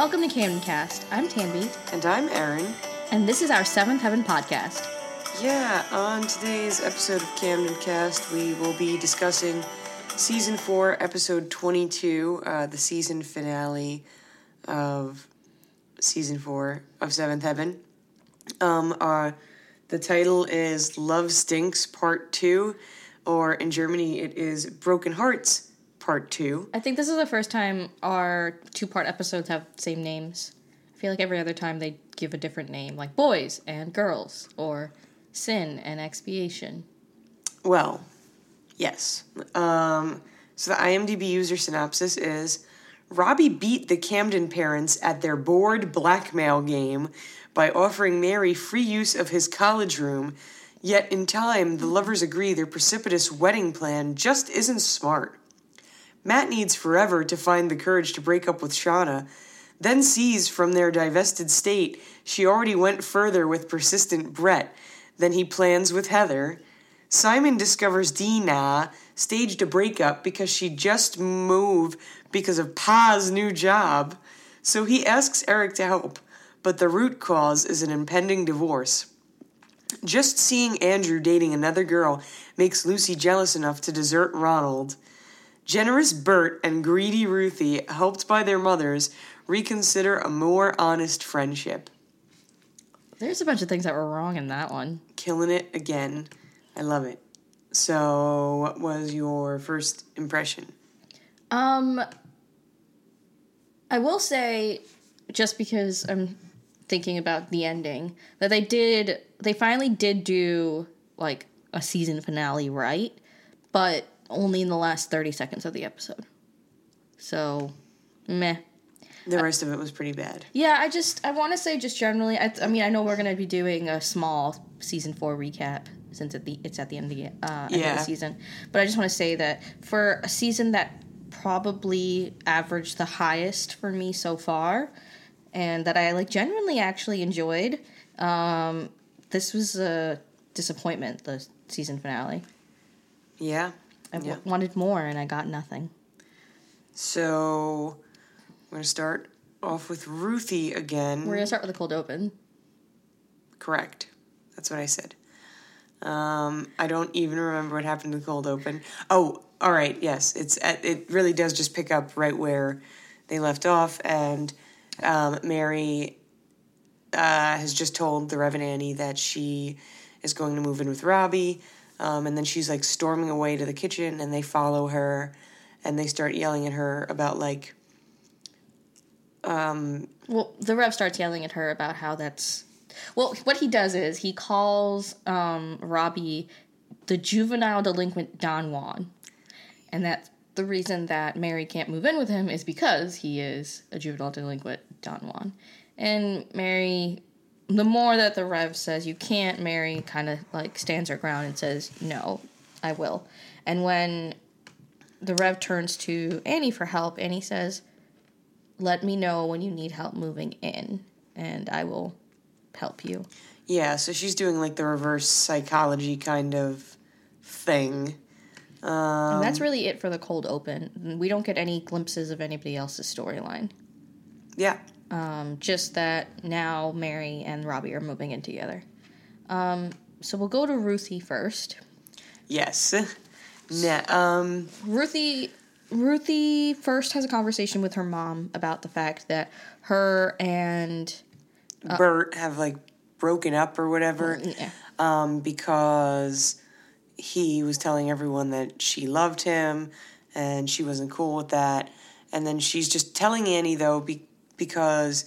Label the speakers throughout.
Speaker 1: Welcome to Camden Cast. I'm Tanby,
Speaker 2: And I'm Aaron.
Speaker 1: and this is our Seventh Heaven podcast.
Speaker 2: Yeah, on today's episode of Camden Cast, we will be discussing season 4, episode 22, uh, the season finale of season 4 of Seventh Heaven. Um, uh, the title is Love Stinks Part 2, or in Germany it is Broken Hearts Part 2.
Speaker 1: I think this is the first time our two part episodes have same names. I feel like every other time they give a different name, like boys and girls, or sin and expiation.
Speaker 2: Well, yes. Um, so the IMDb user synopsis is Robbie beat the Camden parents at their board blackmail game by offering Mary free use of his college room, yet in time, the lovers agree their precipitous wedding plan just isn't smart. Matt needs forever to find the courage to break up with Shauna, then sees from their divested state she already went further with persistent Brett than he plans with Heather. Simon discovers Dina staged a breakup because she just moved because of Pa's new job. So he asks Eric to help, but the root cause is an impending divorce. Just seeing Andrew dating another girl makes Lucy jealous enough to desert Ronald. Generous Bert and greedy Ruthie, helped by their mothers, reconsider a more honest friendship.
Speaker 1: There's a bunch of things that were wrong in that one.
Speaker 2: Killing it again. I love it. So, what was your first impression?
Speaker 1: Um, I will say, just because I'm thinking about the ending, that they did, they finally did do like a season finale right, but only in the last 30 seconds of the episode. So, meh.
Speaker 2: The rest of it was pretty bad.
Speaker 1: Yeah, I just, I want to say just generally, I, I mean, I know we're going to be doing a small season four recap since at the, it's at the end of the, uh, end of the season, but I just want to say that for a season that probably averaged the highest for me so far, and that I like genuinely actually enjoyed, um, this was a disappointment, the season finale.
Speaker 2: Yeah.
Speaker 1: I w-
Speaker 2: Yeah.
Speaker 1: wanted more and I got nothing.
Speaker 2: So, we're going to start off with Ruthie again.
Speaker 1: We're going to start with a cold open.
Speaker 2: Correct. That's what I said. Um, I don't even remember what happened to the cold open. Oh, all right. Yes, it's at, it really does just pick up right where they left off, and um, Mary uh, has just told the Reverend Annie that she is going to move in with Robbie, um, and then she's like storming away to the kitchen, and they follow her, and they start yelling at her about like
Speaker 1: Well, the Rev starts yelling at her about how that's. Well, what he does is he calls um, Robbie the juvenile delinquent Don Juan. And that's the reason that Mary can't move in with him is because he is a juvenile delinquent Don Juan. And Mary, the more that the Rev says you can't, Mary kind of like stands her ground and says, no, I will. And when the Rev turns to Annie for help, Annie says, let me know when you need help moving in and I will help you.
Speaker 2: Yeah, so she's doing like the reverse psychology kind of thing. Um,
Speaker 1: and that's really it for the cold open. We don't get any glimpses of anybody else's storyline.
Speaker 2: Yeah.
Speaker 1: Um, just that now Mary and Robbie are moving in together. Um, so we'll go to Ruthie first.
Speaker 2: Yes. Nah, um,
Speaker 1: Ruthie Ruthie first has a conversation with her mom about the fact that her and
Speaker 2: Bert have like broken up or whatever
Speaker 1: yeah,
Speaker 2: um, because he was telling everyone that she loved him and she wasn't cool with that. And then she's just telling Annie though be- because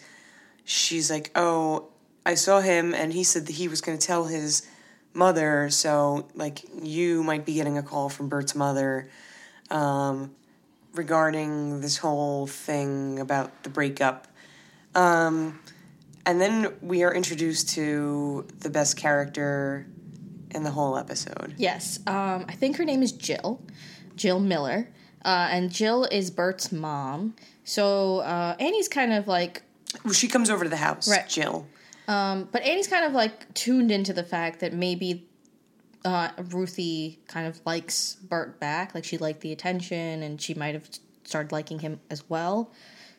Speaker 2: she's like, oh, I saw him and he said that he was going to tell his mother. So like you might be getting a call from Bert's mother um, regarding this whole thing about the breakup. Um, and then we are introduced to the best character in the whole episode.
Speaker 1: yes. Um, I think her name is Jill, Jill Miller, uh, and Jill is Bert's mom. So uh, Annie's kind of like
Speaker 2: Well, she comes over to the house,
Speaker 1: Right.
Speaker 2: Jill.
Speaker 1: Um, but Annie's kind of like tuned into the fact that maybe uh, Ruthie kind of likes Bert back. Like she liked the attention and she might have started liking him as well.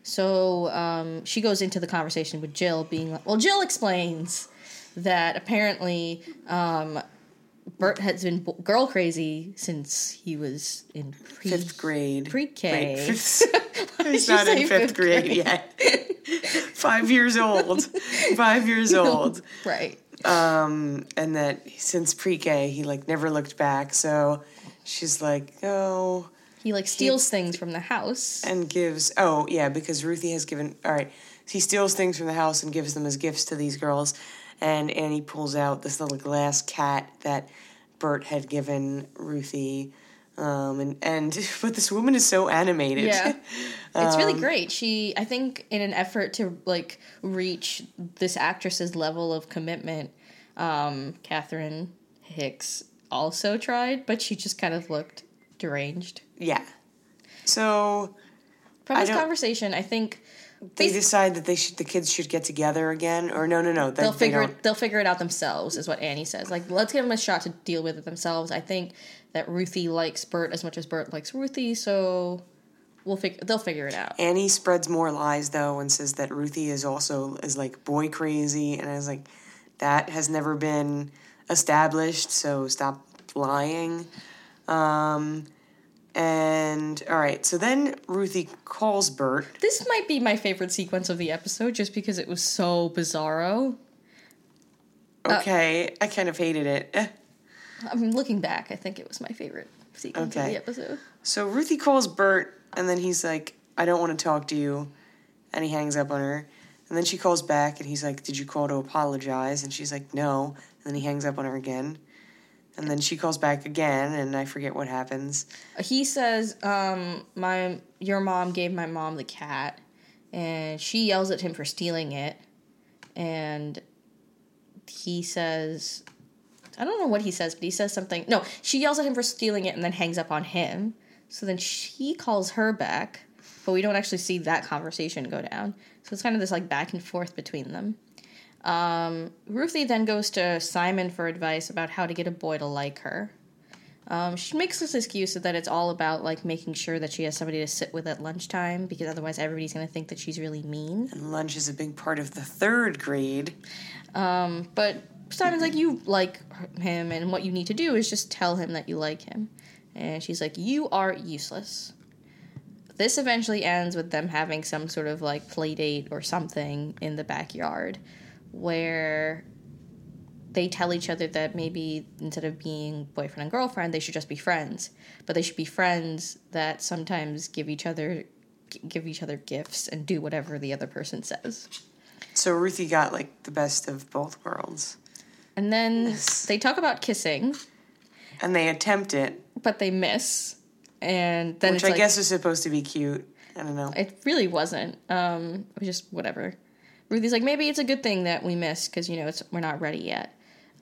Speaker 1: So um, she goes into the conversation with Jill, being like, well, Jill explains that apparently um, Bert has been girl crazy since he was in pre-
Speaker 2: Fifth grade.
Speaker 1: Pre-K.
Speaker 2: Fifth, he's not in fifth, grade,
Speaker 1: grade?
Speaker 2: yet. Five years old. Five years old.
Speaker 1: Right.
Speaker 2: Um, and that since pre-K, he like never looked back. So she's like, oh,
Speaker 1: He like steals things from the house.
Speaker 2: and gives. Oh yeah, because Ruthie has given. All right, he steals things from the house and gives them as gifts to these girls. And Annie pulls out this little glass cat that Bert had given Ruthie. Um, and and but this woman is so animated.
Speaker 1: Yeah. It's
Speaker 2: Um,
Speaker 1: really great. She, I think, in an effort to like reach this actress's level of commitment, um, Catherine Hicks also tried, but she just kind of looked deranged.
Speaker 2: yeah. So
Speaker 1: From this conversation, I think
Speaker 2: they decide that they should the kids should get together again, or no, no, no. They,
Speaker 1: they'll figure
Speaker 2: don't.
Speaker 1: it, they'll figure it out themselves, is what Annie says. Like, let's give them a shot to deal with it themselves. I think that Ruthie likes Bert as much as Bert likes Ruthie, so we'll figure they'll figure it out.
Speaker 2: Annie spreads more lies though and says that Ruthie is also is like boy crazy, and I was like, that has never been established, so stop lying. Um, and all right, so then Ruthie calls Bert.
Speaker 1: This might be my favorite sequence of the episode, just because it was so bizarro. Uh,
Speaker 2: Okay, I kind of hated it. Eh.
Speaker 1: I'm looking back. I think it was my favorite sequence of the episode.
Speaker 2: So Ruthie calls Bert, and then he's like, I don't want to talk to you. And he hangs up on her. And then she calls back, and he's like, Did you call to apologize? And she's like, No. And then he hangs up on her again. And then she calls back again, and I forget what happens.
Speaker 1: He says, um, "My your mom gave my mom the cat, and she yells at him for stealing it, and he says." I don't know what he says, but he says something. No, she yells at him for stealing it and then hangs up on him. So then she calls her back, but we don't actually see that conversation go down. So it's kind of this like back and forth between them. Um, Ruthie then goes to Simon for advice about how to get a boy to like her. Um, she makes this excuse that it's all about like making sure that she has somebody to sit with at lunchtime because otherwise everybody's going to think that she's really mean.
Speaker 2: And lunch is a big part of the third grade.
Speaker 1: But Simon's like, you like him, and what you need to do is just tell him that you like him. And she's like, you are useless. This eventually ends with them having some sort of like play date or something in the backyard where they tell each other that maybe instead of being boyfriend and girlfriend, they should just be friends. But they should be friends that sometimes give each other give each other gifts and do whatever the other person says.
Speaker 2: So Ruthie got like the best of both worlds.
Speaker 1: And then they talk about kissing,
Speaker 2: And they attempt it,
Speaker 1: but they miss. And then
Speaker 2: which I
Speaker 1: like,
Speaker 2: guess is supposed to be cute. I don't know.
Speaker 1: it really wasn't. Um, it was just whatever. Ruthie's like, maybe it's a good thing that we missed because you know it's we're not ready yet.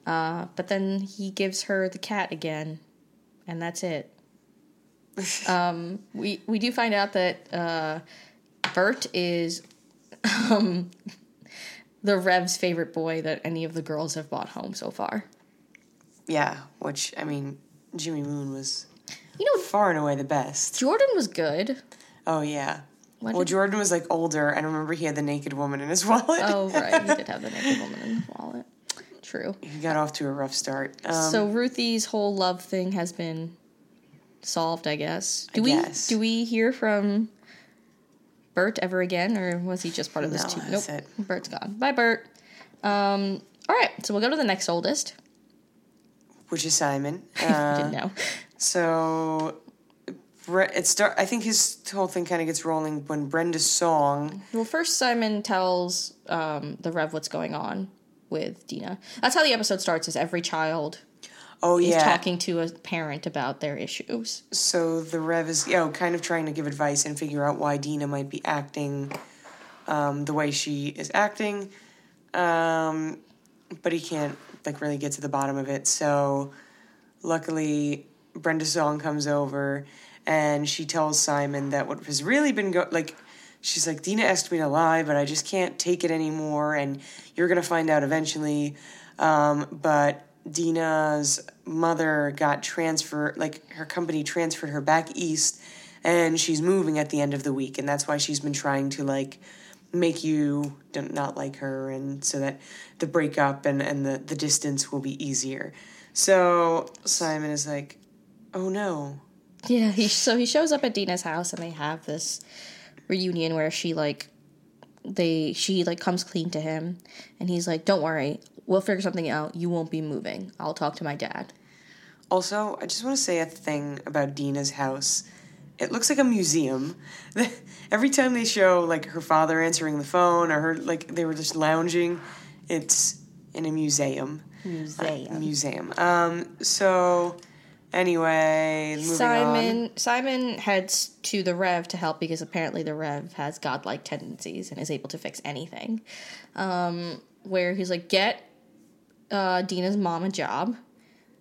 Speaker 1: Uh, but then he gives her the cat again, and that's it. um, we we do find out that uh, Bert is um, the Rev's favorite boy that any of the girls have brought home so far.
Speaker 2: Yeah, which I mean, Jimmy Moon was
Speaker 1: You know,
Speaker 2: far and away the best.
Speaker 1: Jordan was good.
Speaker 2: Oh yeah.
Speaker 1: What
Speaker 2: well, Jordan was like older, and I remember he had the naked woman in his wallet.
Speaker 1: Oh right, he did have the naked woman in his wallet. True.
Speaker 2: he got off to a rough start. Um,
Speaker 1: so Ruthie's whole love thing has been solved, I guess. Do
Speaker 2: I
Speaker 1: we
Speaker 2: guess.
Speaker 1: do we hear from Bert ever again, or was he just part of this
Speaker 2: No,
Speaker 1: nope.
Speaker 2: it.
Speaker 1: Bert's gone. Bye, Bert. Um, all right, so we'll go to the next oldest.
Speaker 2: which is Simon.
Speaker 1: I
Speaker 2: Uh,
Speaker 1: didn't know.
Speaker 2: so it start. I think his whole thing kind of gets rolling when Brenda Song.
Speaker 1: Well, first Simon tells um, the Rev what's going on with Dina. That's how the episode starts. Is every child
Speaker 2: Oh
Speaker 1: is
Speaker 2: yeah.
Speaker 1: talking to a parent about their issues.
Speaker 2: So the Rev is, you know, kind of trying to give advice and figure out why Dina might be acting um, the way she is acting. Um, but he can't like really get to the bottom of it. So luckily, Brenda Song comes over and she tells Simon that what has really been going like. She's like, Dina asked me to lie, but I just can't take it anymore, and you're gonna find out eventually. Um, but Dina's mother got transferred, like her company transferred her back east, and she's moving at the end of the week, and that's why she's been trying to like make you not like her, and so that the breakup and and the the distance will be easier. So Simon is like, "Oh no,
Speaker 1: Yeah, he so he shows up at Dina's house and they have this reunion where she like they she like comes clean to him and he's like, "Don't worry, we'll figure something out. You won't be moving. I'll talk to my dad."
Speaker 2: Also, I just want to say a thing about Dina's house. It looks like a museum. Every time they show like her father answering the phone or her like they were just lounging, it's in a museum.
Speaker 1: Museum.
Speaker 2: Museum. Um. So, anyway, moving on.
Speaker 1: Simon Simon heads to the Rev to help because apparently the Rev has godlike tendencies and is able to fix anything. Um, where he's like, get uh, Dina's mom a job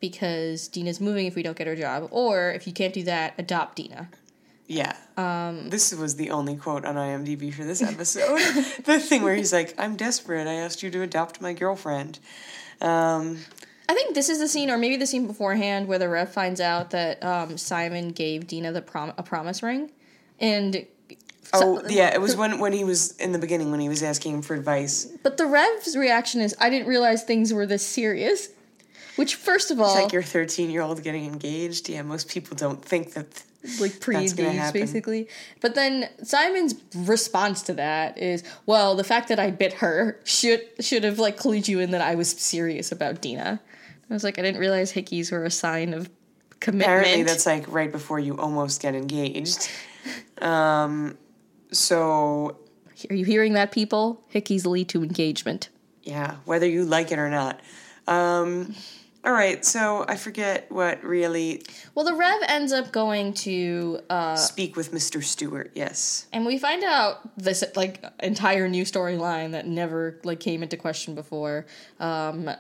Speaker 1: because Dina's moving if we don't get her job, or if you can't do that, adopt Dina.
Speaker 2: Yeah. Um. This was the only quote on IMDb for this episode. the thing where he's like, "I'm desperate. I asked you to adopt my girlfriend." Um.
Speaker 1: I think this is the scene, or maybe the scene beforehand, where the Rev finds out that um, Simon gave Dina the prom- a promise ring, and
Speaker 2: Oh yeah, it was when when he was in the beginning when he was asking him for advice.
Speaker 1: But the Rev's reaction is, I didn't realize things were this serious. Which, first of all,
Speaker 2: It's like your 13 year old getting engaged. Yeah, most people don't think that.
Speaker 1: Like pre-engaged, basically. But then Simon's response to that is, "Well, the fact that I bit her should should have like clued you in that I was serious about Dina." I was like, I didn't realize hickeys were a sign of commitment.
Speaker 2: Apparently, that's like right before you almost get engaged. Um, so
Speaker 1: Are you hearing that, people? Hickeys lead to engagement.
Speaker 2: yeah, whether you like it or not. Um, all right, so I forget what really
Speaker 1: Well, the Rev ends up going to uh,
Speaker 2: speak with Mr. Stewart. Yes.
Speaker 1: And we find out this like entire new storyline that never like came into question before. Um,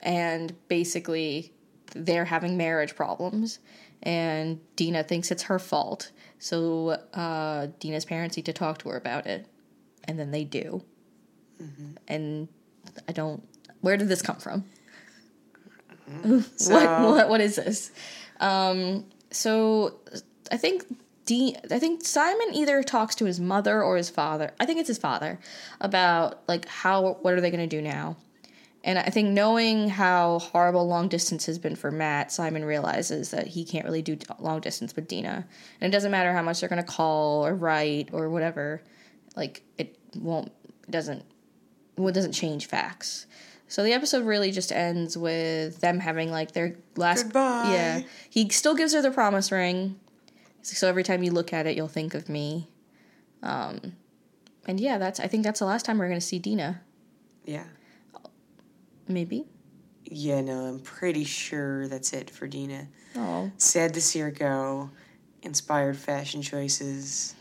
Speaker 1: and basically they're having marriage problems and Dina thinks it's her fault. So uh, Dina's parents need to talk to her about it. And then they do. And I don't where did this come from?
Speaker 2: So,
Speaker 1: what, what what is this? Um, so I think Dean, I think Simon either talks to his mother or his father. I think it's his father about like how what are they going to do now. And I think knowing how horrible long distance has been for Matt, Simon realizes that he can't really do long distance with Dina. And it doesn't matter how much they're going to call or write or whatever. Like it won't it doesn't well, it doesn't change facts. So the episode really just ends with them having like their last
Speaker 2: Goodbye.
Speaker 1: Yeah. He still gives her the promise ring. So every time you look at it, you'll think of me. Um and yeah, that's I think that's the last time we're going to see Dina.
Speaker 2: yeah.
Speaker 1: Maybe.
Speaker 2: Yeah, no, I'm pretty sure that's it for Dina.
Speaker 1: Oh.
Speaker 2: Sad to see her go. Inspired fashion choices.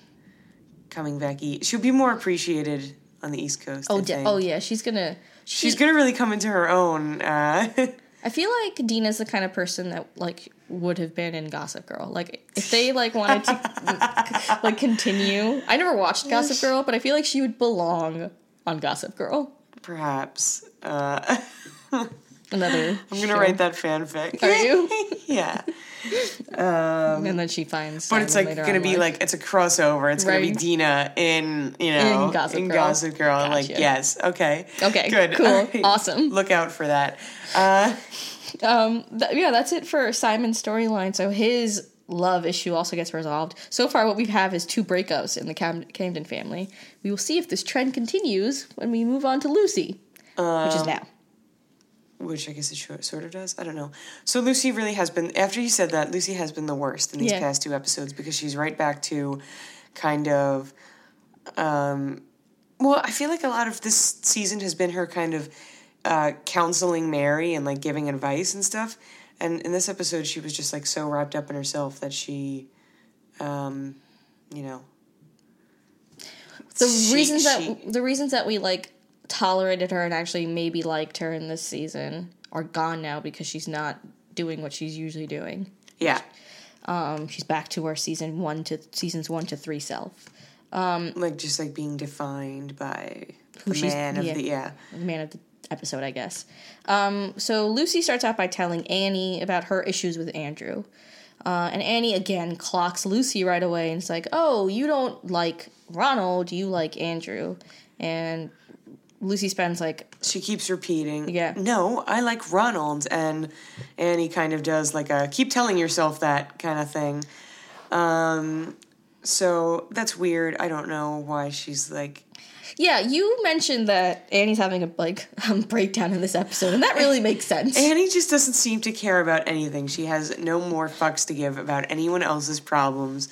Speaker 2: Coming back east. She'll be more appreciated on the East Coast.
Speaker 1: Oh, de- oh yeah, she's going to
Speaker 2: She's gonna really come into her own. Uh,
Speaker 1: I feel like Dina's the kind of person that like would have been in Gossip Girl. Like if they like wanted to like continue. I never watched Gossip Girl, but I feel like she would belong on Gossip Girl.
Speaker 2: perhaps. Uh,
Speaker 1: Another.
Speaker 2: I'm gonna write that fanfic.
Speaker 1: Are you?
Speaker 2: yeah.
Speaker 1: and then she finds.
Speaker 2: But it's like gonna
Speaker 1: on,
Speaker 2: be like it's a crossover. It's gonna be Dina in you know
Speaker 1: In Gossip Girl.
Speaker 2: Gossip Girl. Like yes, okay,
Speaker 1: Okay,
Speaker 2: good,
Speaker 1: cool,
Speaker 2: right.
Speaker 1: awesome.
Speaker 2: Look out for that. Uh,
Speaker 1: um th- yeah that's it for simon's storyline so his love issue also gets resolved so far what we have is two breakups in the Cam- camden family we will see if this trend continues when we move on to lucy which
Speaker 2: Um,
Speaker 1: is now
Speaker 2: which I guess it sort of does. I don't know. So Lucy really has been. After you said that, Lucy has been the worst in these
Speaker 1: Yeah.
Speaker 2: past two episodes because she's right back to kind of. Um, well, I feel like a lot of this season has been her kind of uh, counseling Mary and like giving advice and stuff. And in this episode, she was just like so wrapped up in herself that she, um, you know.
Speaker 1: the
Speaker 2: she-
Speaker 1: reasons that the reasons that we like tolerated her and actually maybe liked her in this season are gone now because she's not doing what she's usually doing
Speaker 2: yeah,
Speaker 1: um she's back to her season one to seasons one to three self
Speaker 2: like just like being defined by the
Speaker 1: she's-
Speaker 2: man of
Speaker 1: yeah.
Speaker 2: the yeah.
Speaker 1: man of the episode, I guess. Um, so Lucy starts out by telling Annie about her issues with Andrew. Uh, and Annie again clocks Lucy right away and it's like, "Oh, you don't like Ronald, you like Andrew." And Lucy spends like
Speaker 2: She keeps repeating,
Speaker 1: Yeah.
Speaker 2: No, I like Ronald. And Annie kind of does like a keep telling yourself that kind of thing. Um, so that's weird. I don't know why she's like,
Speaker 1: Yeah, you mentioned that Annie's having a like um, breakdown in this episode, and that really makes sense.
Speaker 2: Annie just doesn't seem to care about anything. She has no more fucks to give about anyone else's problems.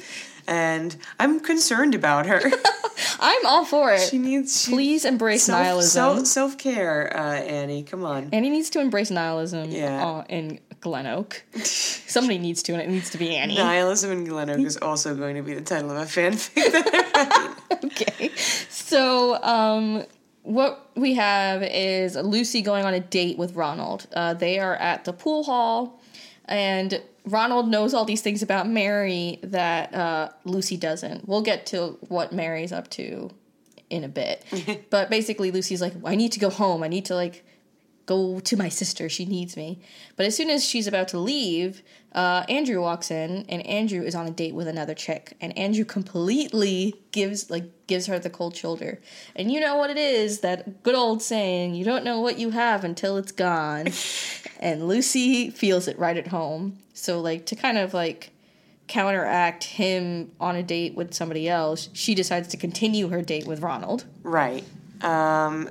Speaker 2: And I'm concerned about her.
Speaker 1: I'm all for it.
Speaker 2: she needs she,
Speaker 1: Please embrace
Speaker 2: self,
Speaker 1: nihilism.
Speaker 2: self, self-care, uh, Annie. Come on.
Speaker 1: Annie needs to embrace nihilism
Speaker 2: Yeah.
Speaker 1: uh, in Glen Oak. Somebody needs to, and it needs to be Annie.
Speaker 2: Nihilism in Glen Oak is also going to be the title of a fanfic that I write.
Speaker 1: okay. So, um, what we have is Lucy going on a date with Ronald. Uh, they are at the pool hall, and Ronald knows all these things about Mary that uh, Lucy doesn't. We'll get to what Mary's up to in a bit. but basically, Lucy's like, I need to go home. I need to, like, go to my sister. She needs me. But as soon as she's about to leave, uh, Andrew walks in, and Andrew is on a date with another chick, and Andrew completely gives like gives her the cold shoulder. And you know what it is that good old saying: you don't know what you have until it's gone. and Lucy feels it right at home. So like to kind of like counteract him on a date with somebody else, she decides to continue her date with Ronald.
Speaker 2: Right. Um,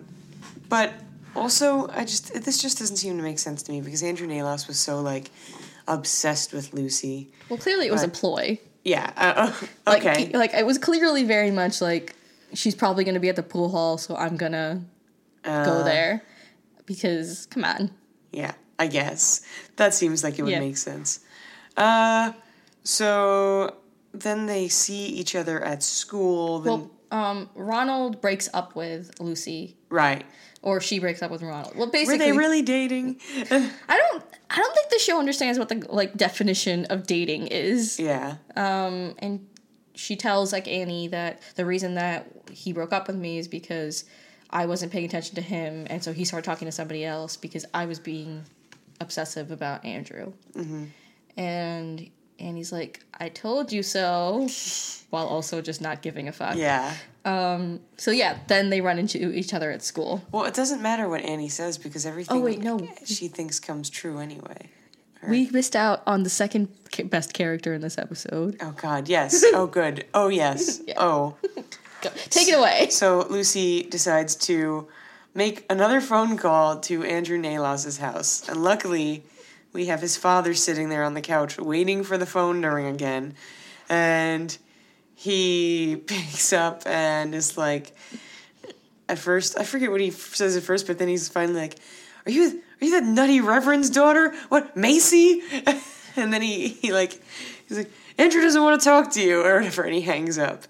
Speaker 2: but also, I just this just doesn't seem to make sense to me because Andrew Nalos was so like obsessed with Lucy.
Speaker 1: Well, clearly it was a ploy.
Speaker 2: Yeah. Uh,
Speaker 1: Like,
Speaker 2: okay.
Speaker 1: like it was clearly very much like she's probably going to be at the pool hall, so I'm gonna
Speaker 2: Uh,
Speaker 1: go there because come on.
Speaker 2: Yeah, I guess that seems like it would
Speaker 1: Yeah.
Speaker 2: make sense. Uh, so then they see each other at school. Then,
Speaker 1: Well, um, Ronald breaks up with Lucy,
Speaker 2: right.
Speaker 1: or she breaks up with Ronald. Well, basically, Were
Speaker 2: they really dating?
Speaker 1: I don't, I don't think the show understands what the like definition of dating is.
Speaker 2: yeah.
Speaker 1: Um, and she tells like Annie that the reason that he broke up with me is because I wasn't paying attention to him, and so he started talking to somebody else because I was being obsessive about Andrew.
Speaker 2: Mm-hmm.
Speaker 1: And Annie's like, "I told you so," while also just not giving a fuck.
Speaker 2: Yeah.
Speaker 1: Um, so yeah, then they run into each other at school.
Speaker 2: Well, it doesn't matter what Annie says because everything
Speaker 1: Oh, wait, no.
Speaker 2: she thinks comes true anyway.
Speaker 1: We missed out on the second best character in this episode.
Speaker 2: Oh God, yes. Oh good. Oh yes.
Speaker 1: Yeah.
Speaker 2: Oh.
Speaker 1: Go, take it away.
Speaker 2: So Lucy decides to make another phone call to Andrew Nalos's house, and luckily, we have his father sitting there on the couch waiting for the phone to ring again, and he picks up and is like, at first, I forget what he says at first, but then he's finally like, "Are you are you that nutty reverend's daughter? What Macy?" and then he he like he's like. Andrew doesn't want to talk to you, or whatever, and he hangs up.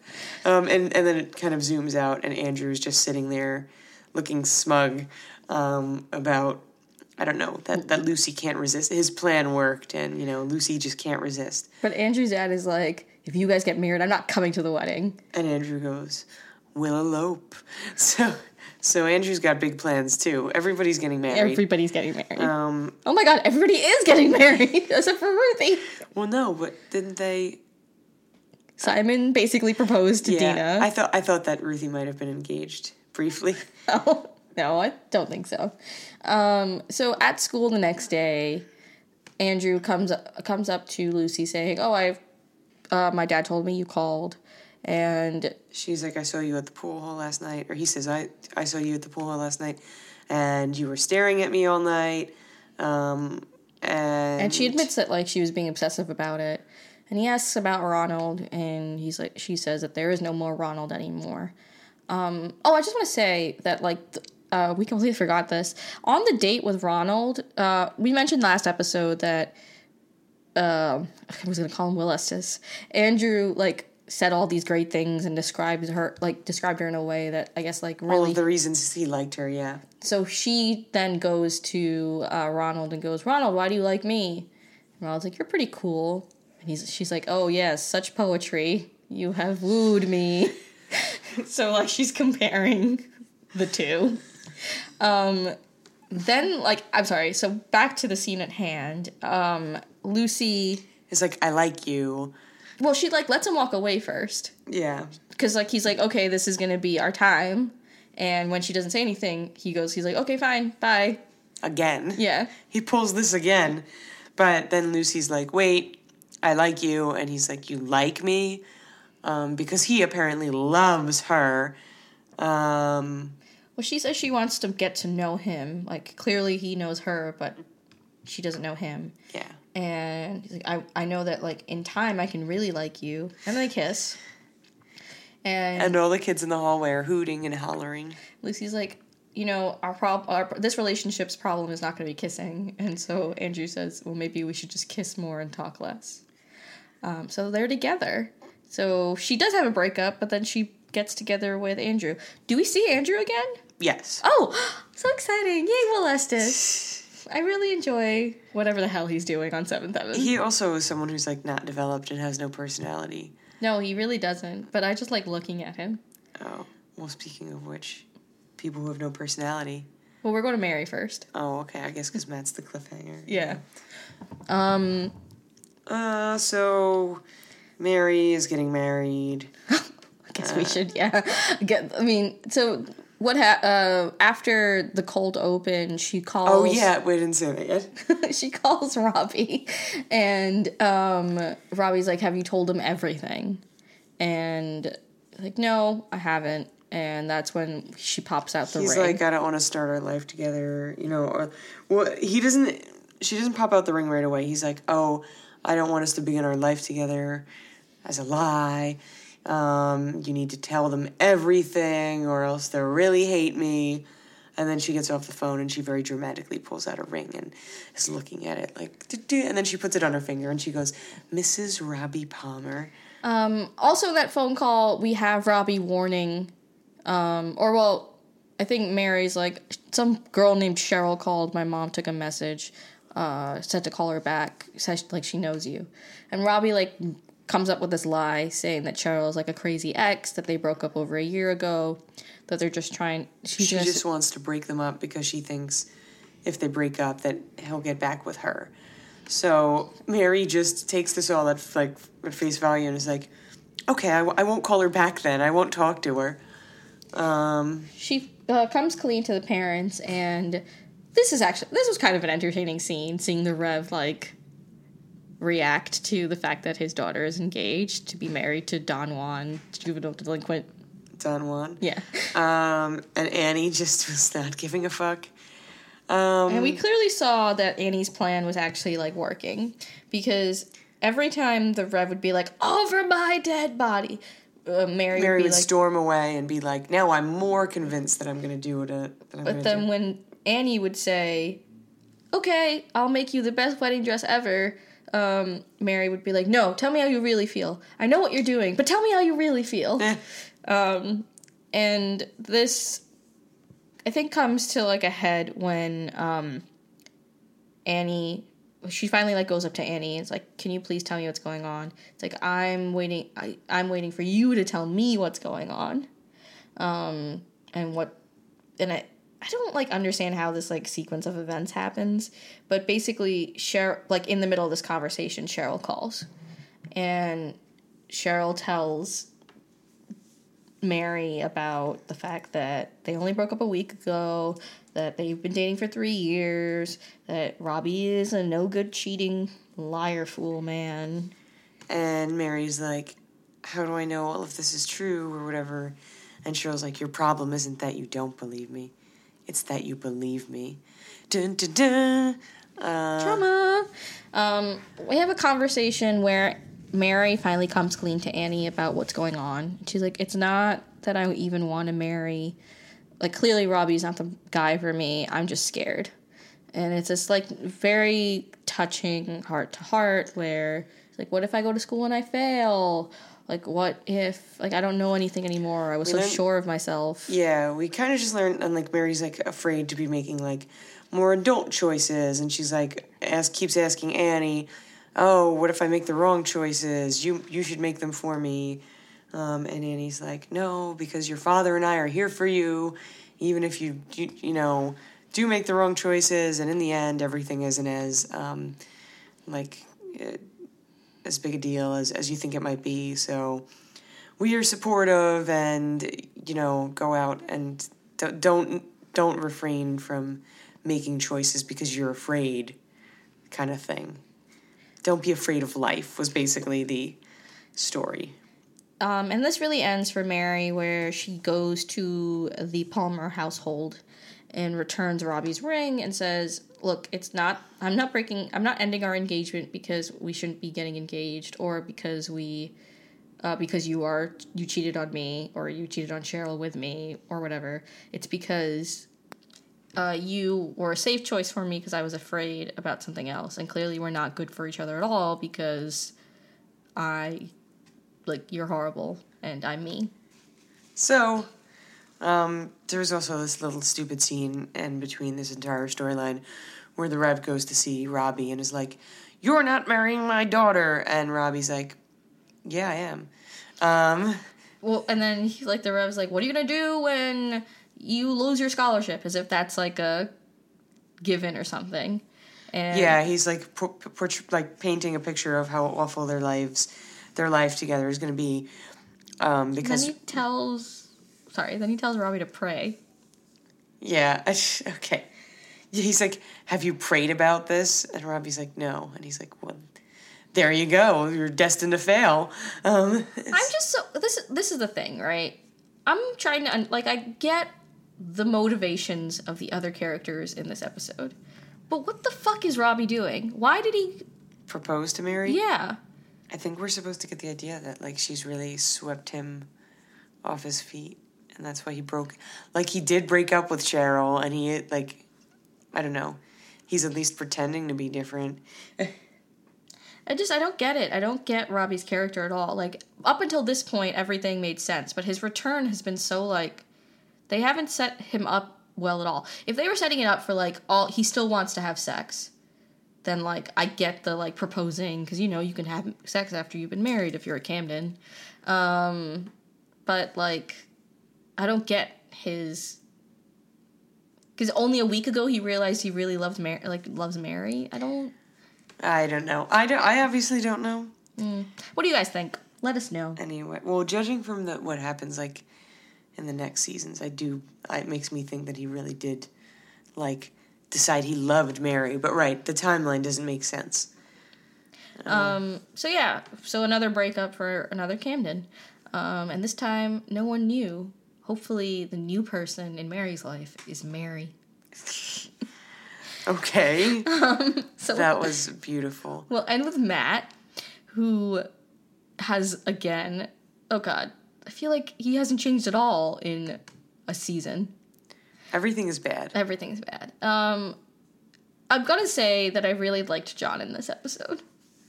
Speaker 2: Um, and, and then it kind of zooms out, and Andrew's just sitting there looking smug um, about, I don't know, that, that Lucy can't resist. His plan worked, and, you know, Lucy just can't resist.
Speaker 1: But Andrew's dad is like, if you guys get married, I'm not coming to the wedding.
Speaker 2: And Andrew goes, We'll elope. So, so Andrew's got big plans, too. Everybody's getting married.
Speaker 1: Everybody's getting married.
Speaker 2: um,
Speaker 1: oh my god, everybody is getting married except for Ruthie.
Speaker 2: well, no, but didn't they?
Speaker 1: Simon basically proposed to
Speaker 2: Yeah,
Speaker 1: Dina.
Speaker 2: I thought I thought that Ruthie might have been engaged briefly.
Speaker 1: no, no, I don't think so. Um, so at school the next day, Andrew comes comes up to Lucy saying, "Oh, I've uh, my dad told me you called, and
Speaker 2: She's like, I saw you at the pool hall last night, or he says, I I saw you at the pool hall last night, and you were staring at me all night. Um, and
Speaker 1: and she admits that like she was being obsessive about it." And he asks about Ronald, and he's like, she says that there is no more Ronald anymore. Um, oh, I just want to say that like th- uh, we completely forgot this on the date with Ronald. Uh, we mentioned last episode that uh, I was gonna call him Will Estes. Andrew like said all these great things and described her like described her in a way that I guess like
Speaker 2: all
Speaker 1: really.
Speaker 2: of the reasons he liked her, yeah.
Speaker 1: so she then goes to uh, Ronald and goes, Ronald, why do you like me? And Ronald's like, you're pretty cool. And he's she's like, oh yes, such poetry. You have wooed me. so like she's comparing the two. Um, then like I'm sorry. So back to the scene at hand. Um, Lucy
Speaker 2: is like, I like you.
Speaker 1: Well, she like lets him walk away first
Speaker 2: Yeah.
Speaker 1: because like he's like, okay, this is gonna be our time. And when she doesn't say anything, he goes, he's like, okay, fine, bye.
Speaker 2: Again.
Speaker 1: Yeah.
Speaker 2: He pulls this again. But then Lucy's like, wait, I like you. And he's like, you like me? Um, because he apparently loves her. Um,
Speaker 1: Well, she says she wants to get to know him. Like clearly he knows her, but she doesn't know him.
Speaker 2: yeah.
Speaker 1: And he's like, I, I know that like in time I can really like you. And then they kiss. And,
Speaker 2: And all the kids in the hallway are hooting and hollering.
Speaker 1: Lucy's like, you know, our prob our this relationship's problem is not going to be kissing. And so Andrew says, well, maybe we should just kiss more and talk less. Um, so they're together. So she does have a breakup, but then she gets together with Andrew. Do we see Andrew again?
Speaker 2: Yes.
Speaker 1: Oh, so exciting! Yay, Will Estes. I really enjoy whatever the hell he's doing on Seventh Heaven.
Speaker 2: He also is someone who's like not developed and has no personality.
Speaker 1: no, he really doesn't. But I just like looking at him.
Speaker 2: Oh, well, speaking of which, people who have no personality.
Speaker 1: Well, we're going to Mary first.
Speaker 2: Oh, okay. I guess because Matt's the cliffhanger.
Speaker 1: Yeah. Um.
Speaker 2: Uh, so Mary is getting married.
Speaker 1: I guess we should. Yeah. Get. I mean, so what? Ha- uh, after the cold open, she calls.
Speaker 2: Oh yeah, we didn't say that yet.
Speaker 1: she calls Robbie, and um, Robbie's like, "Have you told him everything?" And like, "No, I haven't." And that's when she pops out the
Speaker 2: He's
Speaker 1: ring.
Speaker 2: like, I don't want to start our life together, you know. Or, well, he doesn't. She doesn't pop out the ring right away. He's like, oh, I don't want us to begin our life together as a lie. Um, you need to tell them everything, or else they'll really hate me. And then she gets off the phone and she very dramatically pulls out a ring and is looking at it like, "Do-do," and then she puts it on her finger and she goes, Mrs. Robbie Palmer.
Speaker 1: Um, also, that phone call, we have Robbie warning, um, or well, I think Mary's like, some girl named Cheryl called. My mom took a message, uh, said to call her back, says like she knows you. And Robbie like comes up with this lie saying that Cheryl is like a crazy ex, that they broke up over a year ago, that they're just trying. She's
Speaker 2: She
Speaker 1: gonna,
Speaker 2: just wants to break them up because she thinks if they break up that he'll get back with her. So Mary just takes this all at like at face value and is like, okay, I, w- I won't call her back then. I won't talk to her. Um,
Speaker 1: she uh, comes clean to the parents and this is actually this was kind of an entertaining scene seeing the rev like react to the fact that his daughter is engaged to be married to don juan juvenile delinquent
Speaker 2: Don Juan.
Speaker 1: yeah
Speaker 2: Um, and Annie just was not giving a fuck. Um,
Speaker 1: and we clearly saw that annie's plan was actually like working because every time the rev would be like over my dead body uh, mary,
Speaker 2: Mary
Speaker 1: would be
Speaker 2: would
Speaker 1: like
Speaker 2: storm away and be like, "Now I'm more convinced that I'm going to do it." uh,
Speaker 1: But then
Speaker 2: do.
Speaker 1: when Annie would say, "Okay, I'll make you the best wedding dress ever," um, Mary would be like, "No, tell me how you really feel. I know what you're doing, but tell me how you really feel."
Speaker 2: Eh.
Speaker 1: um, and this, I think, comes to like a head when um, Annie. She finally like goes up to Annie. It's like, "Can you please tell me what's going on?" It's like, "I'm waiting. I, I'm waiting for you to tell me what's going on." Um, and what and I I don't like understand how this like sequence of events happens, but basically Cheryl like in the middle of this conversation, Cheryl calls. And Cheryl tells Mary about the fact that they only broke up a week ago, that they've been dating for three years, that Robbie is a no good cheating liar fool man.
Speaker 2: And Mary's like, How do I know all of this is true or whatever? And Cheryl's like, Your problem isn't that you don't believe me, it's that you believe me. Dun dun dun. Uh,
Speaker 1: Drama. Um, we have a conversation where Mary finally comes clean to Annie about what's going on. She's like, "It's not that I even want to marry. Like, clearly Robbie's not the guy for me. I'm just scared." And it's this like very touching heart to heart where it's like, what if I go to school and I fail? Like, what if like I don't know anything anymore? I was so
Speaker 2: learned-
Speaker 1: sure of myself.
Speaker 2: Yeah, we kind of just learned, and like Mary's like afraid to be making like more adult choices, and she's like ask keeps asking Annie, "Oh, what if I make the wrong choices? You you should make them for me." Um, and Annie's like, "No, because your father and I are here for you, even if you you, you know do make the wrong choices, and in the end, everything isn't as um, like." Uh, as big a deal as, as you think it might be. So we are supportive and, you know, go out and don't, don't, refrain from making choices because you're afraid kind of thing. Don't be afraid of life was basically the story.
Speaker 1: Um, and this really ends for Mary, where she goes to the Palmer household and returns Robbie's ring and says, "Look, it's not. I'm not breaking. I'm not ending our engagement because we shouldn't be getting engaged, or because we, uh, because you are you cheated on me, or you cheated on Cheryl with me, or whatever. It's because." Uh, you were a safe choice for me because I was afraid about something else, and clearly we're not good for each other at all because I like you're horrible and I'm me.
Speaker 2: So, um, there's also this little stupid scene in between this entire storyline where the Rev goes to see Robbie and is like, You're not marrying my daughter. And Robbie's like, Yeah, I am. Um,
Speaker 1: Well, and then he, like the Rev's like, "What are you gonna do when you lose your scholarship?" As if that's like a given or something. And
Speaker 2: yeah, he's like, por- por- like painting a picture of how awful their lives, their life together is going to be. Um,
Speaker 1: Then
Speaker 2: because
Speaker 1: he tells, sorry, then he tells Robbie to pray.
Speaker 2: Yeah. Okay. He's like, "Have you prayed about this?" And Robbie's like, "No." And he's like, "Well, there you go. You're destined to fail." Um,
Speaker 1: I'm just so this. This is the thing, right? I'm trying to like I get the motivations of the other characters in this episode, but what the fuck is Robbie doing? Why did he?
Speaker 2: propose to Mary.
Speaker 1: Yeah.
Speaker 2: I think we're supposed to get the idea that like she's really swept him off his feet, and that's why he broke. Like he did break up with Cheryl, and he like, I don't know. He's at least pretending to be different.
Speaker 1: I just I don't get it. I don't get Robbie's character at all. Like up until this point everything made sense, but his return has been so like they haven't set him up well at all. If they were setting it up for like all he still wants to have sex, then like I get the like proposing cuz you know you can have sex after you've been married if you're a Camden. Um but like I don't get his cuz only a week ago he realized he really loved Mary like loves Mary. I don't
Speaker 2: I don't know. I don't. I obviously don't know.
Speaker 1: What do you guys think? Let us know.
Speaker 2: Anyway, well, judging from the what happens like in the next seasons, I do. It makes me think that he really did like decide he loved Mary. But right, the timeline doesn't make sense.
Speaker 1: Um, so yeah, so another breakup for another Camden. Um, and this time no one knew. Hopefully the new person in Mary's life is Mary.
Speaker 2: Okay,
Speaker 1: So
Speaker 2: that was beautiful.
Speaker 1: we'll end with Matt, who has again oh god, I feel like he hasn't changed at all in a season.
Speaker 2: Everything is bad.
Speaker 1: Everything is bad. Um I'm gonna say that I really liked John in this episode.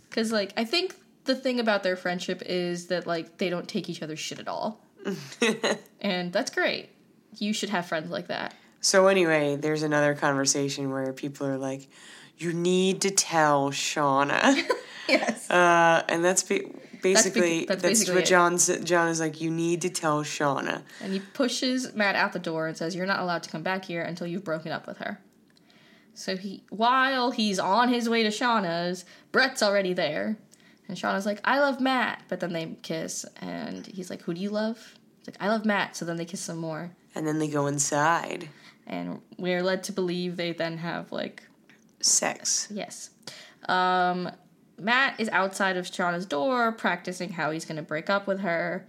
Speaker 1: Cause like I think the thing about their friendship is that like they don't take each other's shit at all. and that's great. You should have friends like that.
Speaker 2: So anyway, there's another conversation where people are like, "You need to tell Shauna,"
Speaker 1: Yes.
Speaker 2: uh, and that's be- basically
Speaker 1: that's
Speaker 2: that's,
Speaker 1: basically
Speaker 2: what. John John is like. You need to tell Shauna.
Speaker 1: And he pushes Matt out the door and says, You're not allowed to come back here until you've broken up with her. So he while he's on his way to Shauna's, Brett's already there. And Shauna's like, I love Matt. But then they kiss and he's like, Who do you love? Like, I love Matt. So then they kiss some more.
Speaker 2: And then they go inside.
Speaker 1: And we're led to believe they then have like
Speaker 2: Sex.
Speaker 1: Yes. Um, Matt is outside of Shauna's door practicing how he's going to break up with her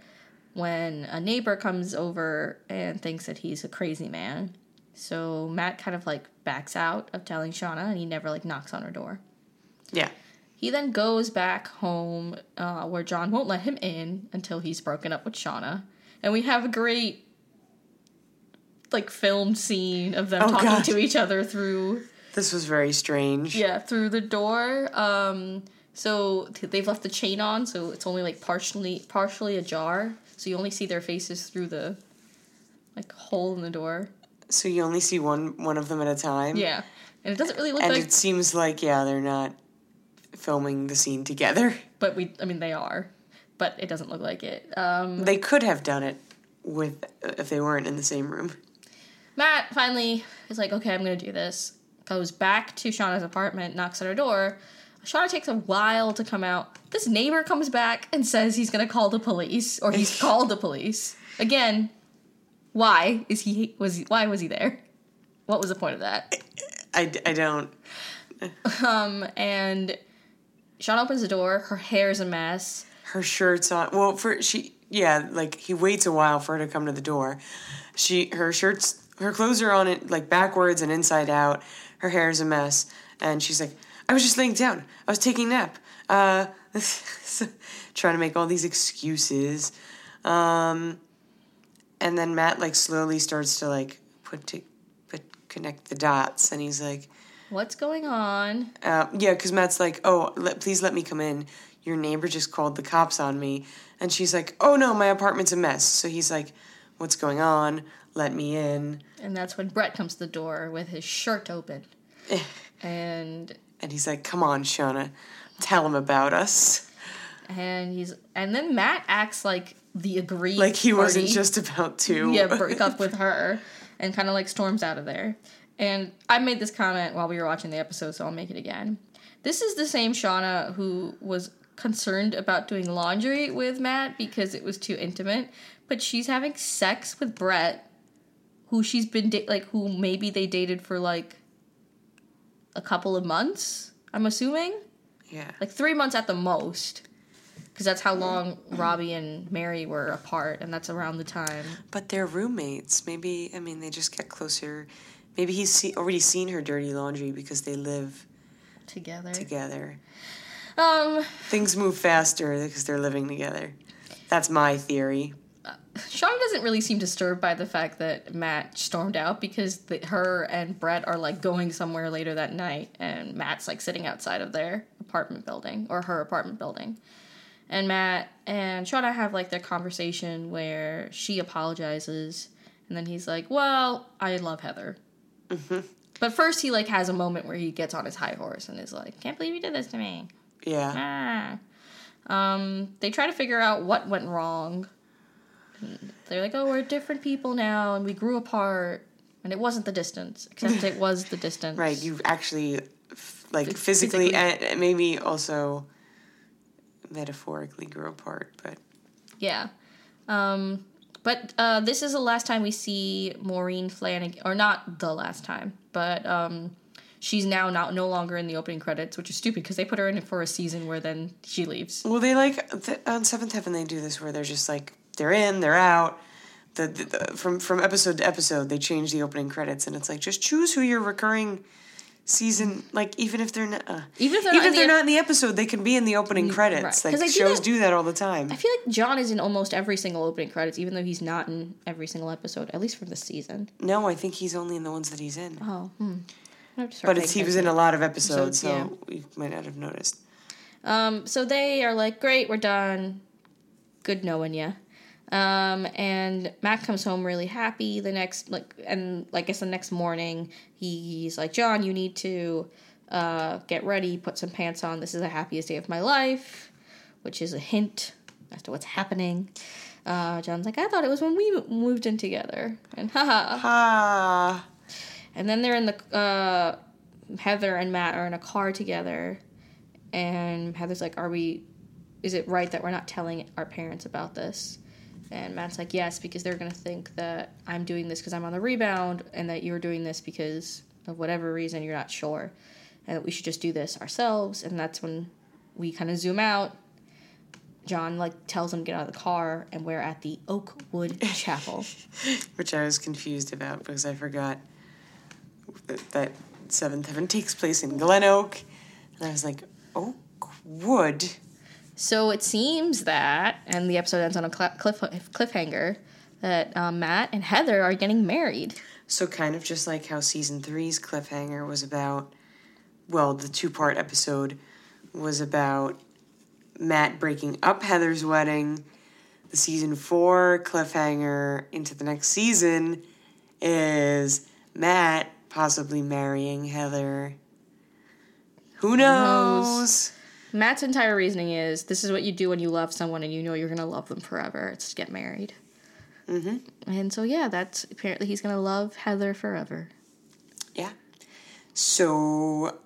Speaker 1: when a neighbor comes over and thinks that he's a crazy man. So Matt kind of like backs out of telling Shauna and he never like knocks on her door.
Speaker 2: Yeah.
Speaker 1: He then goes back home uh, where John won't let him in until he's broken up with Shauna. And we have a great like filmed scene of them
Speaker 2: Oh,
Speaker 1: talking
Speaker 2: God.
Speaker 1: to each other through
Speaker 2: This was very strange.
Speaker 1: yeah, through the door. Um, so they've left the chain on, so it's only like partially partially ajar. So you only see their faces through the like hole in the door.
Speaker 2: So you only see one one of them at a time.
Speaker 1: Yeah, and it doesn't really look
Speaker 2: And
Speaker 1: like,
Speaker 2: it seems like yeah, they're not filming the scene together.
Speaker 1: but we I mean they are, but it doesn't look like it. Um,
Speaker 2: They could have done it with if they weren't in the same room.
Speaker 1: Matt finally is like, okay, I'm gonna do this. Goes back to Shauna's apartment, knocks on her door. Shauna takes a while to come out. This neighbor comes back and says he's gonna call the police, or he's called the police. Again, why is he was he, why was he there? What was the point of that?
Speaker 2: I, I don't.
Speaker 1: Um, and Shauna opens the door. Her hair is a mess.
Speaker 2: Her shirt's on. Well, for she, yeah, like he waits a while for her to come to the door. She, her shirt's, her clothes are on it like backwards and inside out. Her hair is a mess, and she's like, "I was just laying down. I was taking a nap." Uh, trying to make all these excuses. Um, and then Matt like slowly starts to like put to put connect the dots, and he's like,
Speaker 1: What's going on?
Speaker 2: uh, "Yeah," because Matt's like, "Oh, let, please let me come in. Your neighbor just called the cops on me," and she's like, "Oh no, my apartment's a mess." So he's like, "What's going on? Let me in."
Speaker 1: And that's when Brett comes to the door with his shirt open. And
Speaker 2: And he's like, "Come on, Shauna, tell him about us."
Speaker 1: and he's and then Matt acts like the agreed
Speaker 2: Like he wasn't just about to.
Speaker 1: yeah break up with her and kind of like storms out of there. And I made this comment while we were watching the episode, so I'll make it again. This is the same Shauna who was concerned about doing laundry with Matt because it was too intimate, but she's having sex with Brett, who she's been da- like who maybe they dated for like a couple of months. I'm assuming
Speaker 2: yeah.
Speaker 1: like three months at the most, because that's how long Robbie and Mary were apart, and that's around the time.
Speaker 2: But they're roommates. Maybe I mean they just get closer. Maybe he's see, already seen her dirty laundry because they live
Speaker 1: together.
Speaker 2: together.
Speaker 1: Um,
Speaker 2: Things move faster because they're living together. That's my theory.
Speaker 1: Sean doesn't really seem disturbed by the fact that Matt stormed out because the, her and Brett are like going somewhere later that night, and Matt's like sitting outside of their apartment building or her apartment building. And Matt and Shauna have like their conversation where she apologizes, and then he's like, "Well, I love Heather." But first, he like has a moment where he gets on his high horse and is like, "Can't believe you did this to me."
Speaker 2: Yeah.
Speaker 1: Ah. Um, they try to figure out what went wrong. They're like, oh, we're different people now, and we grew apart. And it wasn't the distance, except it was the distance.
Speaker 2: Right. You actually, f- like physically,
Speaker 1: physically.
Speaker 2: and and maybe also metaphorically grew apart. But
Speaker 1: Yeah. Um, but uh, this is the last time we see Maureen Flannigan, or not the last time, but um, she's now not no longer in the opening credits, which is stupid because they put her in for a season where then she leaves.
Speaker 2: well, they like th- on Seventh Heaven they do this where they're just like they're in, they're out. The, the, the from from episode to episode they change the opening credits and it's like just choose who your recurring season like even if they're not uh,
Speaker 1: Even if they're
Speaker 2: even
Speaker 1: not
Speaker 2: if
Speaker 1: in
Speaker 2: they're
Speaker 1: the-
Speaker 2: not in the episode they can be in the opening credits
Speaker 1: right.
Speaker 2: like
Speaker 1: 'Cause they do
Speaker 2: shows
Speaker 1: that-
Speaker 2: do that all the time
Speaker 1: I feel like John is in almost every single opening credits, even though he's not in every single episode, at least for this season.
Speaker 2: no i think he's only in the ones that he's in
Speaker 1: Oh, hmm.
Speaker 2: But it's he was in a lot of episodes
Speaker 1: Episodes,
Speaker 2: so we might not have noticed
Speaker 1: Um, so they are like, great, we're done. Good knowing ya. Um, and Matt comes home really happy the next, like, and like, I guess the next morning, he's like, John, you need to uh, get ready, put some pants on. This is the happiest day of my life, which is a hint as to what's happening. Uh, John's like, I thought it was when we moved in together. And haha.
Speaker 2: ah
Speaker 1: And then they're in the uh, Heather and Matt are in a car together, and Heather's like, "Are we? Is it right that we're not telling our parents about this?" And Matt's like, "Yes, because they're gonna think that I'm doing this because I'm on the rebound, and that you're doing this because of whatever reason you're not sure, and that we should just do this ourselves." And that's when we kind of zoom out. John like tells him to get out of the car, and we're at the Oakwood Chapel.
Speaker 2: which i was confused about because i forgot that, that seventh heaven takes place in Glenoak and i was like oakwood
Speaker 1: So it seems that, and the episode ends on a cl- cliff cliffhanger, that um, Matt and Heather are getting married.
Speaker 2: So kind of just like how season three's cliffhanger was about, well, the two part episode was about Matt breaking up Heather's wedding. The season four cliffhanger into the next season is Matt possibly marrying Heather. Who knows?
Speaker 1: knows? Matt's entire reasoning is this is what you do when you love someone and you know you're going to love them forever. It's to get married.
Speaker 2: Mm-hmm.
Speaker 1: And so, yeah, that's apparently he's going to love Heather forever.
Speaker 2: Yeah. So,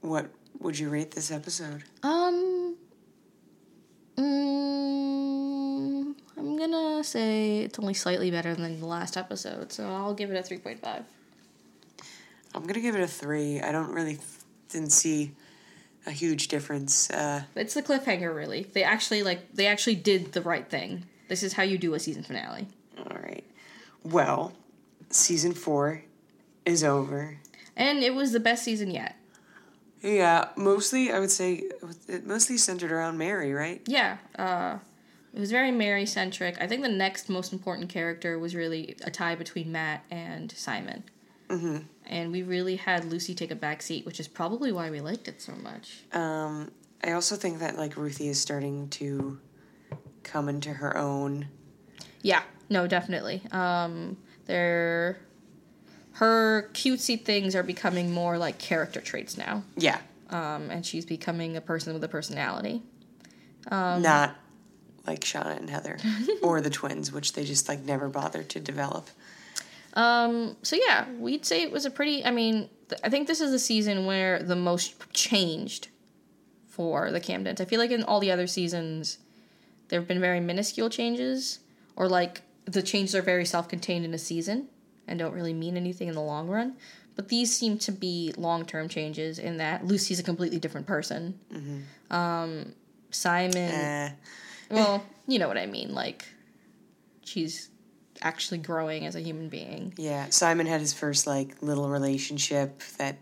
Speaker 2: what would you rate this episode?
Speaker 1: Um, mm, I'm gonna say it's only slightly better than the last episode, so I'll give it a three point five.
Speaker 2: I'm gonna give it a three. I don't really didn't see a huge difference. Uh,
Speaker 1: It's the cliffhanger, really. They actually like they actually did the right thing. This is how you do a season finale.
Speaker 2: all right. Well, season four is over.
Speaker 1: And it was the best season yet.
Speaker 2: Yeah, mostly I would say it mostly centered around Mary, right?
Speaker 1: Yeah, uh, it was very Mary centric. I think the next most important character was really a tie between Matt and Simon. Mm-hmm. And we really had Lucy take a back seat, which is probably why we liked it so much.
Speaker 2: Um, I also think that like Ruthie is starting to come into her own.
Speaker 1: Yeah, no, definitely. Um, they're her cutesy things are becoming more like character traits now.
Speaker 2: Yeah,
Speaker 1: Um, and she's becoming a person with a personality.
Speaker 2: not like Shauna and Heather or the twins, which they just like never bothered to develop.
Speaker 1: Um, so yeah, we'd say it was a pretty. I mean, th- I think this is the season where the most changed for the Camdens. I feel like in all the other seasons, there have been very minuscule changes, or like the changes are very self-contained in a season and don't really mean anything in the long run. But these seem to be long-term changes in that Lucy's a completely different person. Um, Simon,
Speaker 2: Eh,
Speaker 1: well, you know what I mean. Like, she's actually growing as a human being.
Speaker 2: yeah, Simon had his first like little relationship that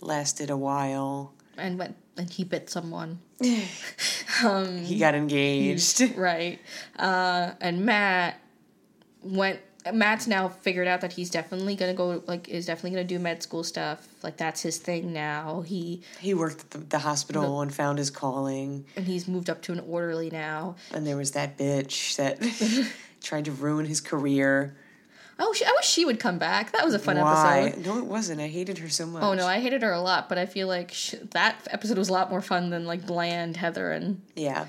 Speaker 2: lasted a while.
Speaker 1: and went and he bit someone
Speaker 2: He got engaged.
Speaker 1: right uh and matt went matt's now figured out that he's definitely gonna go like is definitely gonna do med school stuff like that's his thing now he
Speaker 2: He worked at the, the hospital and found his calling.
Speaker 1: and he's moved up to an orderly now
Speaker 2: And there was that bitch that tried to ruin his career.
Speaker 1: oh she, i wish she would come back that was a fun
Speaker 2: Why?
Speaker 1: episode
Speaker 2: No, it wasn't. I hated her so much.
Speaker 1: oh no i hated her a lot but i feel like sh- that episode was a lot more fun than like bland heather and
Speaker 2: Yeah.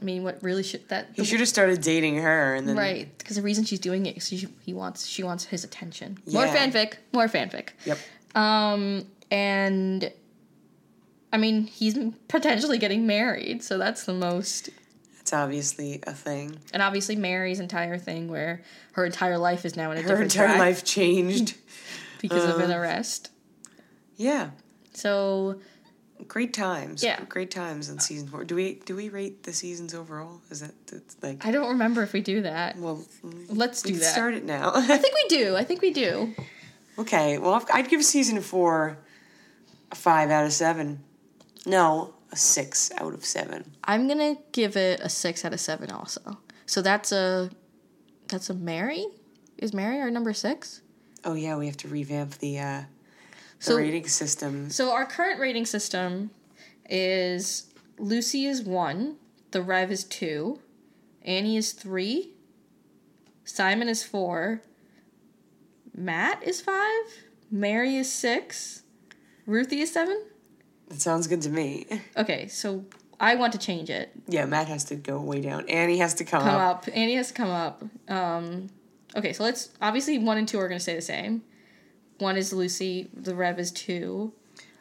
Speaker 1: i mean what really should that
Speaker 2: He should have started dating her and then.
Speaker 1: Right, because the reason she's doing it is she, he wants she wants his attention. More fanfic, more fanfic.
Speaker 2: Yep.
Speaker 1: Um, and I mean, he's potentially getting married, so that's the most.
Speaker 2: It's obviously a thing.
Speaker 1: And obviously, Mary's entire thing, where her entire life is now in a
Speaker 2: Her entire
Speaker 1: track
Speaker 2: life changed.
Speaker 1: because of an
Speaker 2: Uh.
Speaker 1: arrest.
Speaker 2: Yeah.
Speaker 1: So
Speaker 2: Great times.
Speaker 1: Yeah.
Speaker 2: Great times in season four. Do we do we rate the seasons overall? Is that like
Speaker 1: I don't remember if we do that.
Speaker 2: well
Speaker 1: Let's
Speaker 2: we
Speaker 1: do
Speaker 2: can
Speaker 1: that.
Speaker 2: start it now.
Speaker 1: I think we do. I think we do.
Speaker 2: okay, well I'd give season four a five out of seven. No, a six out of seven.
Speaker 1: I'm gonna give it a six out of seven. Also, so that's a that's a Mary. Is Mary our number six?
Speaker 2: Oh yeah, we have to revamp the uh the
Speaker 1: So-
Speaker 2: rating system.
Speaker 1: So our current rating system is Lucy is one, the Rev is two, Annie is three, Simon is four, Matt is five, Mary is six, Ruthie is seven.
Speaker 2: That sounds good to me.
Speaker 1: Okay, so I want to change it.
Speaker 2: Yeah, Matt has to go way down. Annie has to come,
Speaker 1: Come
Speaker 2: up.
Speaker 1: up. Annie has to come up. Um, okay, so let's obviously one and two are going to stay the same. One is Lucy. The Rev is two.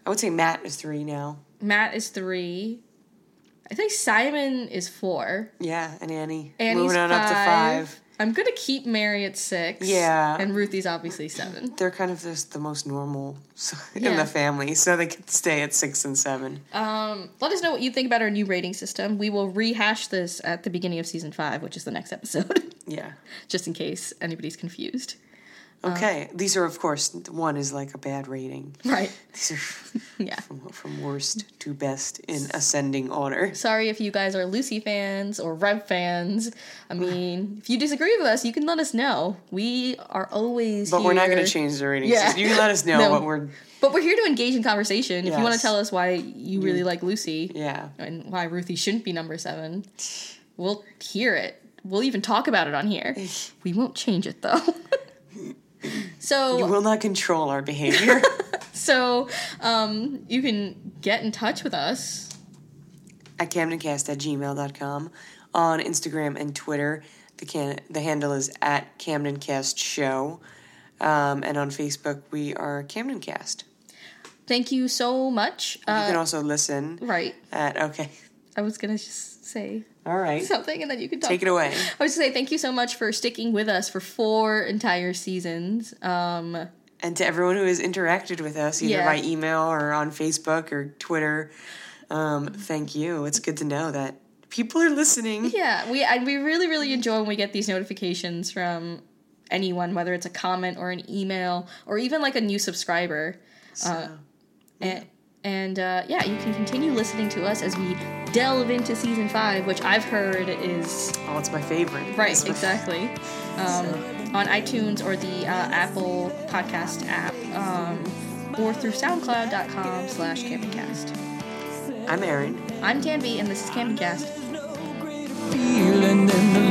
Speaker 2: I would say Matt is three now.
Speaker 1: Matt is three. I think Simon is four.
Speaker 2: Yeah, and Annie.
Speaker 1: Annie's
Speaker 2: Moving on
Speaker 1: five.
Speaker 2: up to five.
Speaker 1: I'm gonna keep Mary at six.
Speaker 2: Yeah.
Speaker 1: And Ruthie's obviously seven.
Speaker 2: They're kind of just the most normal in
Speaker 1: Yeah.
Speaker 2: the family, so they can stay at six and seven.
Speaker 1: Um, let us know what you think about our new rating system. We will rehash this at the beginning of season five, which is the next episode,
Speaker 2: Yeah.
Speaker 1: just in case anybody's confused. Oh.
Speaker 2: Okay. These are, of course, one is like a bad rating.
Speaker 1: Right.
Speaker 2: These are
Speaker 1: Yeah.
Speaker 2: from, from worst to best in ascending order.
Speaker 1: Sorry if you guys are Lucy fans or Rev fans. I mean, if you disagree with us, you can let us know. We are always
Speaker 2: But we're not going
Speaker 1: here-
Speaker 2: to change the rating
Speaker 1: Yeah.
Speaker 2: You can let us know
Speaker 1: No.
Speaker 2: what we're.
Speaker 1: But we're here to engage in conversation. If you want to tell us why you really mm. like Lucy,
Speaker 2: Yeah.
Speaker 1: and why Ruthie shouldn't be number seven. We'll hear it. We'll even talk about it on here. We won't change it though. So you
Speaker 2: will not control our behavior.
Speaker 1: so um, you can get in touch with us.
Speaker 2: at camdencast at gmail.com. On Instagram and Twitter, the can the handle is at CamdenCast Show. Um, and on Facebook, we are CamdenCast.
Speaker 1: thank you so much.
Speaker 2: you can
Speaker 1: Uh,
Speaker 2: also listen
Speaker 1: right.
Speaker 2: at okay.
Speaker 1: I was gonna just say
Speaker 2: All right.
Speaker 1: something, and then you can talk.
Speaker 2: Take it away.
Speaker 1: I was to say thank you so much for sticking with us for four entire seasons. Um,
Speaker 2: And to everyone who has interacted with us, either
Speaker 1: Yeah.
Speaker 2: by email or on Facebook or Twitter, um, thank you. It's good to know that people are listening.
Speaker 1: yeah, we I, we really really enjoy when we get these notifications from anyone, whether it's a comment or an email or even like a new subscriber.
Speaker 2: So,
Speaker 1: And, and uh, yeah, you can continue listening to us as we delve into season five, which I've heard is
Speaker 2: oh, it's my favorite.
Speaker 1: right
Speaker 2: It's my-
Speaker 1: exactly um, on iTunes or the uh, Apple Podcast app, um, or through SoundCloud.com/slash CamdenCast.
Speaker 2: I'm Aaron.
Speaker 1: I'm Tanvi, and this is CamdenCast.
Speaker 3: feeling in the